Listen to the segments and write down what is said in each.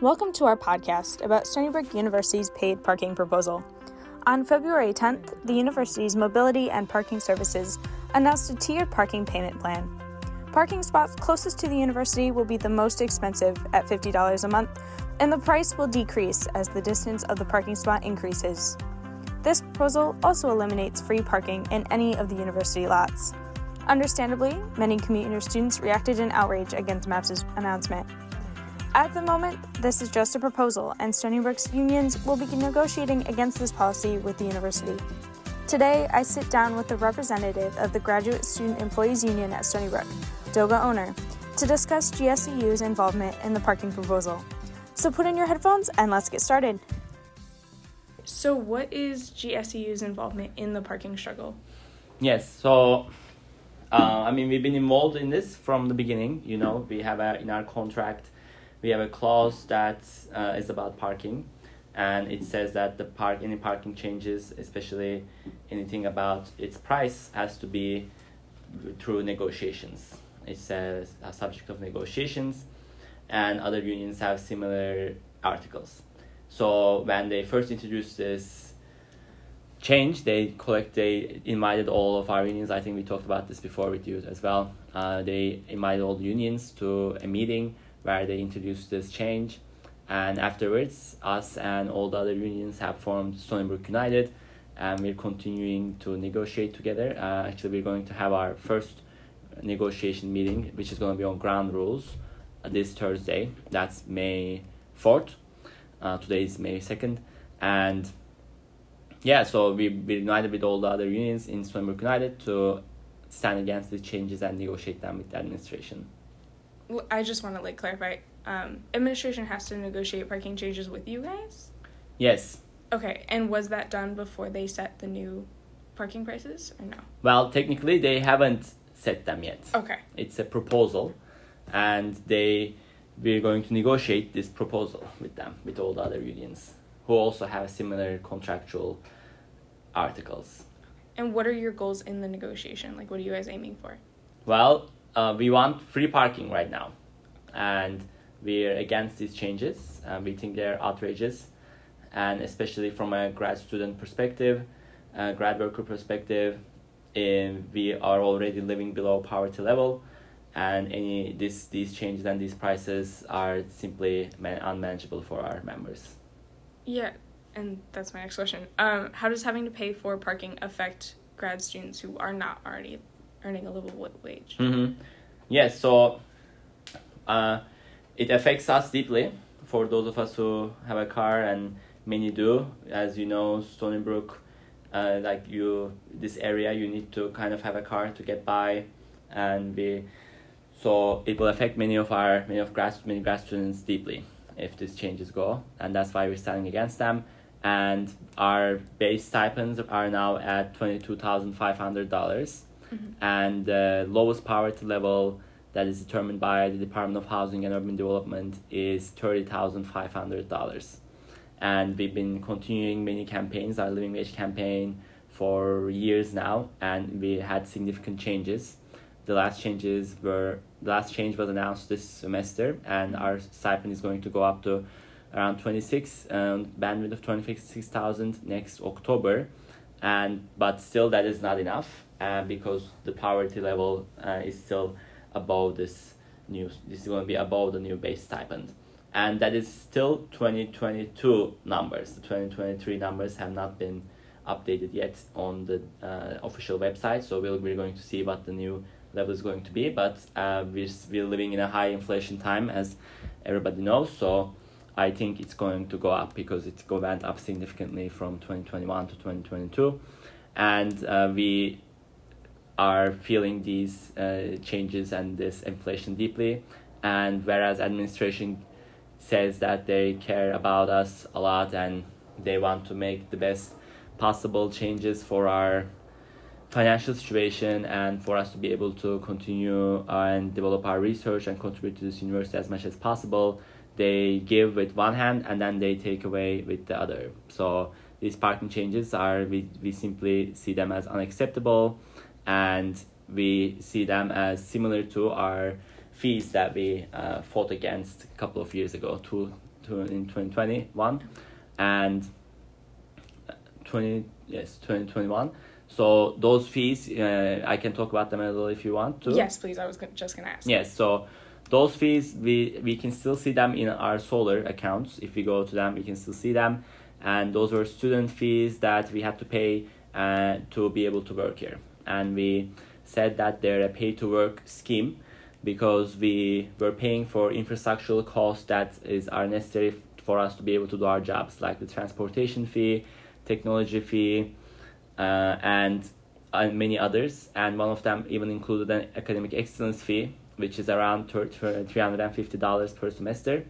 Welcome to our podcast about Stony Brook University's paid parking proposal. On February 10th, the university's Mobility and Parking Services announced a tiered parking payment plan. Parking spots closest to the university will be the most expensive at $50 a month, and the price will decrease as the distance of the parking spot increases. This proposal also eliminates free parking in any of the university lots. Understandably, many commuter students reacted in outrage against MAPS' announcement. At the moment, this is just a proposal, and Stony Brook's unions will be negotiating against this policy with the university. Today, I sit down with the representative of the Graduate Student Employees Union at Stony Brook, Doga Oner, to discuss GSEU's involvement in the parking proposal. So put in your headphones and let's get started. So, what is GSEU's involvement in the parking struggle? Yes, so uh, I mean, we've been involved in this from the beginning. You know, we have a, in our contract, we have a clause that uh, is about parking, and it says that the park any parking changes, especially anything about its price, has to be through negotiations. It says a subject of negotiations, and other unions have similar articles. So when they first introduced this change. They collect. They invited all of our unions. I think we talked about this before with you as well. Uh, they invited all the unions to a meeting where they introduced this change, and afterwards, us and all the other unions have formed Brook United, and we're continuing to negotiate together. Uh, actually, we're going to have our first negotiation meeting, which is going to be on ground rules, uh, this Thursday. That's May fourth. Uh, today is May second, and yeah, so we, we united with all the other unions in Brook United to stand against these changes and negotiate them with the administration. I just want to like clarify. Um, administration has to negotiate parking changes with you guys. Yes. Okay, and was that done before they set the new parking prices or no? Well, technically they haven't set them yet. Okay. It's a proposal, and they we're going to negotiate this proposal with them with all the other unions who also have similar contractual articles. And what are your goals in the negotiation? Like, what are you guys aiming for? Well, uh, we want free parking right now, and we're against these changes. Uh, we think they're outrageous, and especially from a grad student perspective, uh, grad worker perspective, in, we are already living below poverty level, and any this these changes and these prices are simply man- unmanageable for our members. Yeah, and that's my next question. Um, how does having to pay for parking affect grad students who are not already earning a livable wage. Mm-hmm. Yes, so uh, it affects us deeply for those of us who have a car, and many do. As you know, Stony Brook, uh, like you, this area, you need to kind of have a car to get by, and be. So it will affect many of our many of grad many grad students deeply if these changes go, and that's why we're standing against them and our base stipends are now at $22,500 mm-hmm. and the lowest poverty level that is determined by the Department of Housing and Urban Development is thirty thousand five hundred dollars. And we've been continuing many campaigns, our living wage campaign, for years now, and we had significant changes the last changes were the last change was announced this semester, and our stipend is going to go up to around 26 and bandwidth of 26,000 next October and but still that is not enough uh, because the poverty level uh, is still above this new this is going to be above the new base stipend and that is still 2022 numbers the 2023 numbers have not been updated yet on the uh, official website so we'll, we're going to see what the new level is going to be. But uh, we're, we're living in a high inflation time, as everybody knows. So I think it's going to go up because it's it went up significantly from 2021 to 2022. And uh, we are feeling these uh, changes and this inflation deeply. And whereas administration says that they care about us a lot and they want to make the best possible changes for our financial situation and for us to be able to continue and develop our research and contribute to this university as much as possible they give with one hand and then they take away with the other so these parking changes are we, we simply see them as unacceptable and we see them as similar to our fees that we uh, fought against a couple of years ago two to, in 2021 and 20 yes 2021 so those fees uh, i can talk about them a little if you want to Yes, please. I was just gonna ask. yes so those fees we we can still see them in our solar accounts if we go to them we can still see them and those were student fees that we had to pay uh, to be able to work here and we said that they're a pay to work scheme because we were paying for infrastructural costs that is are necessary for us to be able to do our jobs like the transportation fee technology fee uh, and uh, many others. And one of them even included an academic excellence fee which is around $350 per semester.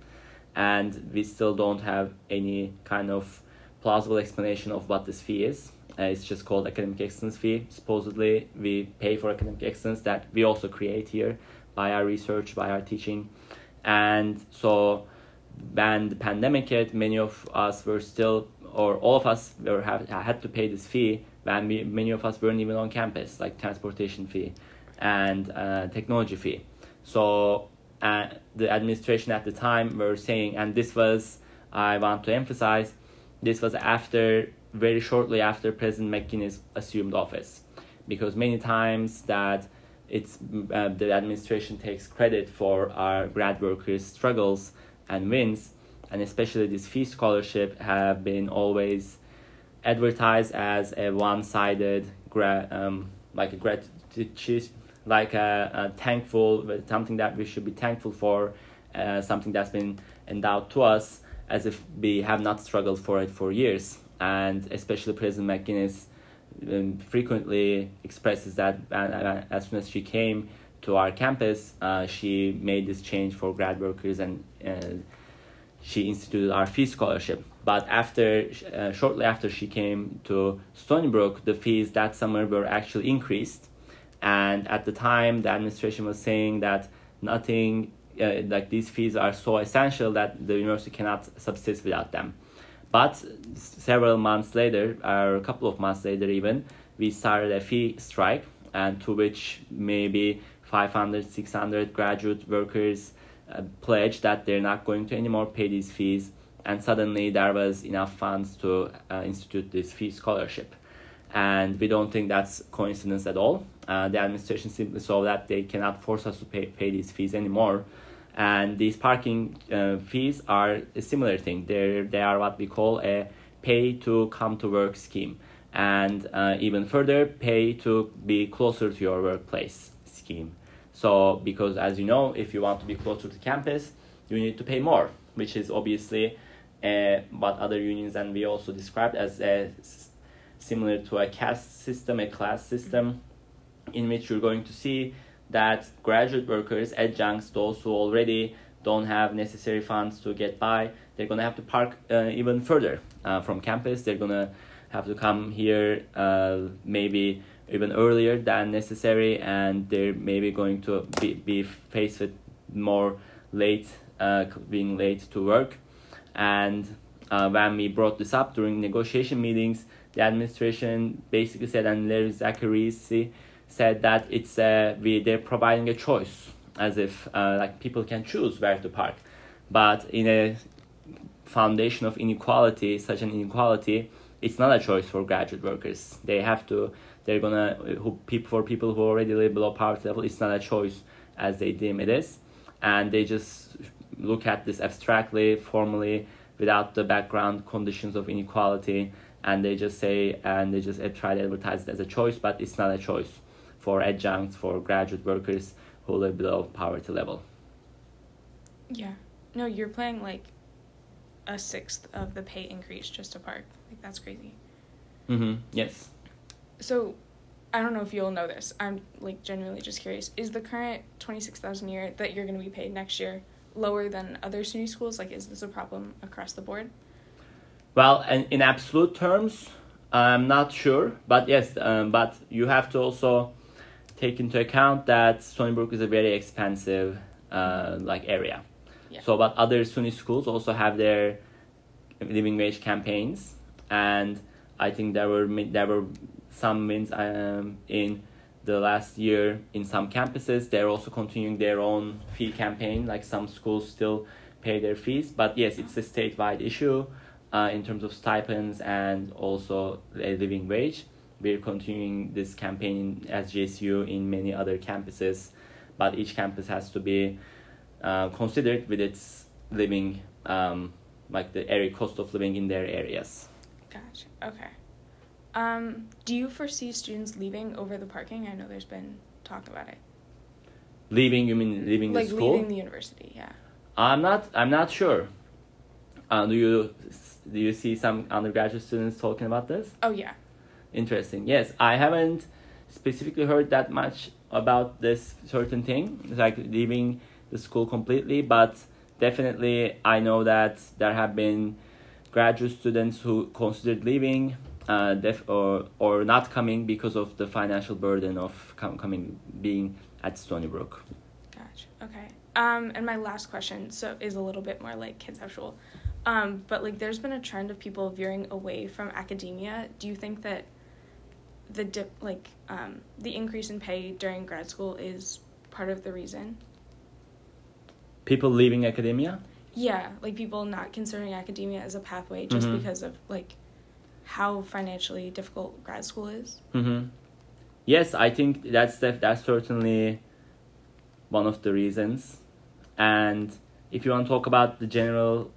And we still don't have any kind of plausible explanation of what this fee is uh, it's just called academic excellence fee. Supposedly we pay for academic excellence that we also create here by our research by our teaching. And so when the pandemic hit many of us were still or all of us were have, had to pay this fee when we, many of us weren't even on campus like transportation fee and uh, technology fee. So uh, the administration at the time were saying and this was i want to emphasize this was after very shortly after president McInnis assumed office. Because many times that it's uh, the administration takes credit for our grad workers struggles and wins and especially this fee scholarship have been always advertised as a one-sided gra- um, like a gratitude like a, a thankful something that we should be thankful for uh, something that's been endowed to us as if we have not struggled for it for years and especially president McInnis um, frequently expresses that as soon as she came to our campus uh, she made this change for grad workers and she instituted our fee scholarship. But after, uh, shortly after she came to Stony Brook, the fees that summer were actually increased. And at the time, the administration was saying that nothing, uh, like these fees are so essential that the university cannot subsist without them. But several months later, or a couple of months later even, we started a fee strike, and to which maybe 500, 600 graduate workers uh, pledge that they're not going to anymore pay these fees and suddenly there was enough funds to uh, institute this fee scholarship. And we don't think that's coincidence at all. Uh, the administration simply saw that they cannot force us to pay, pay these fees anymore and these parking uh, fees are a similar thing. They're, they are what we call a pay to come to work scheme. And uh, even further pay to be closer to your workplace scheme. So, because as you know, if you want to be closer to campus, you need to pay more, which is obviously uh, what other unions and we also described as a, similar to a caste system, a class system, in which you're going to see that graduate workers, adjuncts, those who already don't have necessary funds to get by, they're to have to park uh, even further uh, from campus. They're to have to come here uh, maybe even earlier than necessary and they're maybe going to be, be faced with more late uh, being late to work and uh, when we brought this up during negotiation meetings the administration basically said and Larry Zacarese said that it's uh, we they're providing a choice as if uh, like people can choose where to park. But in a foundation of inequality such an inequality it's not a choice for graduate workers. They have to they're gonna who people for people who already live below poverty level it's not a choice as they deem it is. And they just look at this abstractly formally without the background conditions of inequality and they just say and they just try to advertise it as a choice but it's not a choice for adjuncts for graduate workers who live below poverty level yeah no you're playing like a sixth of the pay increase just to park like that's crazy mm-hmm yes so I don't know if you'll know this. I'm like genuinely just curious. Is the current twenty six thousand a year that you're going to be paid next year lower than other SUNY schools? Like, is this a problem across the board? Well, in, in absolute terms, I'm not sure, but yes, um, but you have to also take into account that Stony Brook is a very expensive uh, like area. Yeah. So, but other SUNY schools also have their living wage campaigns, and I think there were there were some wins um, in the last year in some campuses. They're also continuing their own fee campaign. Like some schools still pay their fees. But yes, it's a statewide issue uh, in terms of stipends and also a living wage. We're continuing this campaign as GSEU in many other campuses, but each campus has to be uh, considered with its living, um, like the area cost of living in their areas. Gotcha. Okay. Um, do you foresee students leaving over the parking? I know there's been talk about it. Leaving, you mean leaving like the school? Like leaving the university, yeah. I'm not. I'm not sure. Uh, do you do you see some undergraduate students talking about this? Oh yeah. Interesting. Yes, I haven't specifically heard that much about this certain thing, like leaving the school completely, but definitely I know that there have been graduate students who considered leaving uh, def- or or not coming because of the financial burden of com- coming being at Stony Brook. Gotcha. Okay. Um, and my last question so is a little bit more like conceptual. Um, but like there's been a trend of people veering away from academia. Do you think that the dip like um, the increase in pay during grad school is part of the reason? People leaving academia. Yeah, like people not considering academia as a pathway just Mhm. because of like how financially difficult grad school is. Mm-hmm. Yes, I think that's def- that's certainly one of the reasons. And if you want to talk about the general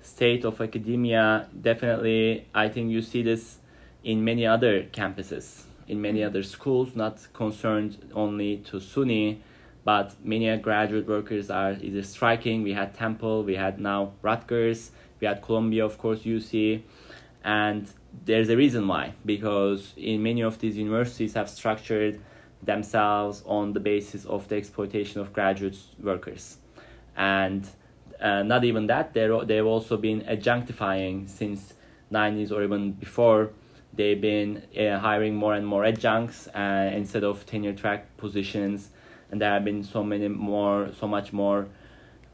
state of academia, definitely I think you see this in many other campuses, in many other schools, not concerned only to SUNY, but many graduate workers are either striking. We had Temple, we had now Rutgers, we had Columbia, of course, UC, and there's a reason why because in many of these universities have structured themselves on the basis of the exploitation of graduate workers. And uh, not even that they're, they've also been adjunctifying since 90s or even before they've been uh, hiring more and more adjuncts uh, instead of tenure track positions. And there have been so many more so much more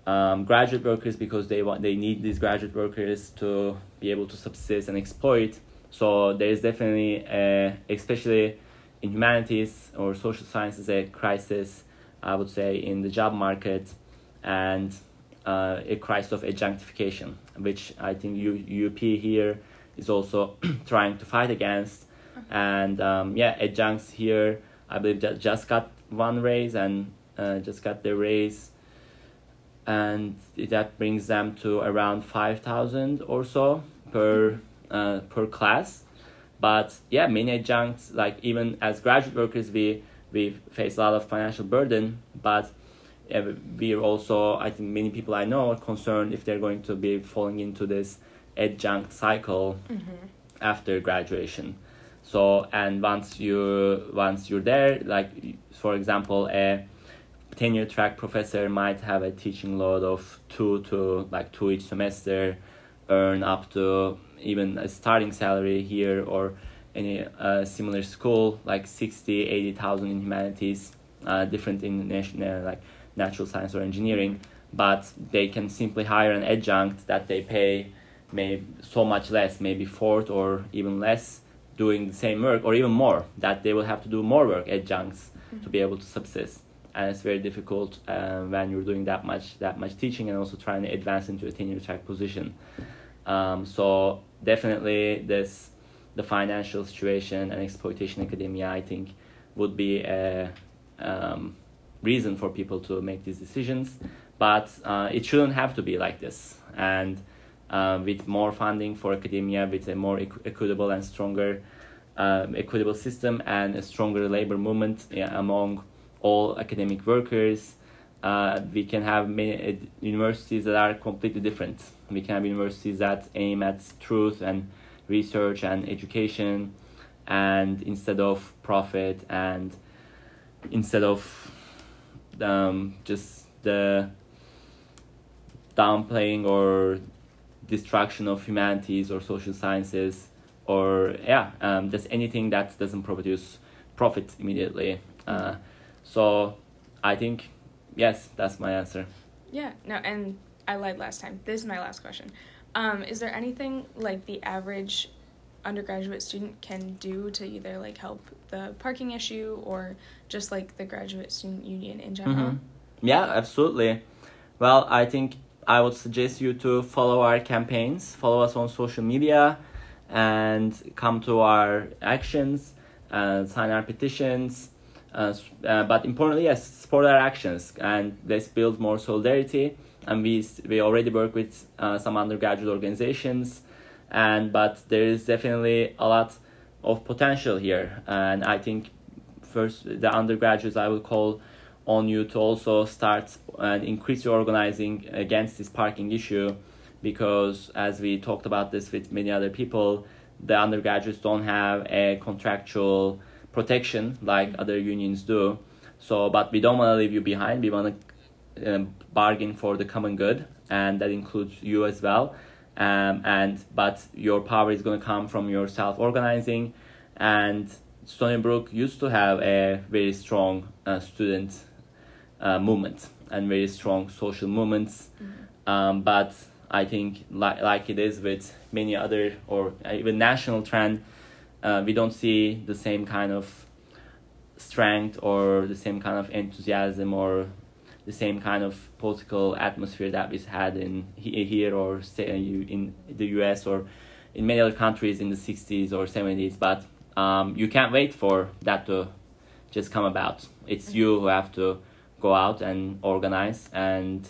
um, graduate workers because they want they need these graduate workers to be able to subsist and exploit. So there is definitely a, especially in humanities or social sciences a crisis i would say in the job market and uh, a crisis of adjunctification which i think UUP here is also trying to fight against. And um, yeah adjuncts here. I believe that just got one raise and uh, just got their raise and that brings them to around 5000 or so per uh, per class. But yeah many adjuncts like even as graduate workers we we face a lot of financial burden. But we are also i think many people i know are concerned if they're going to be falling into this adjunct cycle after graduation. So and once you once you're there like for example a tenure track professor might have a teaching load of two to like two each semester earn up to even a starting salary here or any uh, similar school like 60 80000 in humanities uh, different in national like natural science or engineering. But they can simply hire an adjunct that they pay maybe so much less maybe fourth or even less doing the same work or even more that they will have to do more work adjuncts to be able to subsist. And it's very difficult uh, when you're doing that much that much teaching and also trying to advance into a tenure track position. Um, so definitely this the financial situation and exploitation academia i think would be a um, reason for people to make these decisions. But uh, it shouldn't have to be like this. And uh, with more funding for academia with a more equ- equitable and stronger um, equitable system and a stronger labor movement yeah, among all academic workers. Uh, we can have many uh, universities that are completely different. We can have universities that aim at truth and research and education and instead of profit and instead of um, just the downplaying or destruction of humanities or social sciences or yeah um, just anything that doesn't produce profit immediately uh, so i think yes that's my answer Yeah, no, and I lied last time. This is my last question. Um, is there anything like the average undergraduate student can do to either like help the parking issue or just like the graduate student union in general? Mhm. Yeah, absolutely. Well, I think I would suggest you to follow our campaigns, follow us on social media, and come to our actions, uh, sign our petitions. Uh, uh, but importantly, yes, support our actions and let's build more solidarity. And we we already work with uh, some undergraduate organizations, and but there is definitely a lot of potential here. And I think first the undergraduates I will call on you to also start and increase your organizing against this parking issue because as we talked about this with many other people the undergraduates don't have a contractual protection like other unions do. So but we don't want to leave you behind. We want to um, bargain for the common good and that includes you as well. Um, and but your power is going to come from your self organizing and Stony Brook used to have a very strong uh, student uh, movement and very strong social movements. Mm-hmm. Um, but I think, like, like it is with many other or even national trend, uh, we don't see the same kind of strength or the same kind of enthusiasm or the same kind of political atmosphere that we had in here or say in the US or in many other countries in the 60s or 70s. But um, you can't wait for that to just come about. It's mm-hmm. you who have to go out and organize and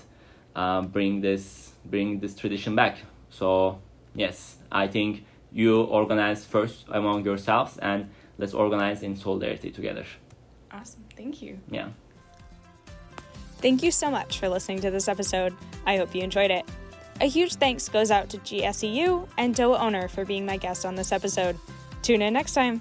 um, bring this bring this tradition back. So yes, I think you organize first among yourselves and let's organize in solidarity together. Awesome. Thank you. Yeah. Thank you so much for listening to this episode. I hope you enjoyed it. A huge thanks goes out to GSEU and Doga Oner for being my guest on this episode. Tune in next time.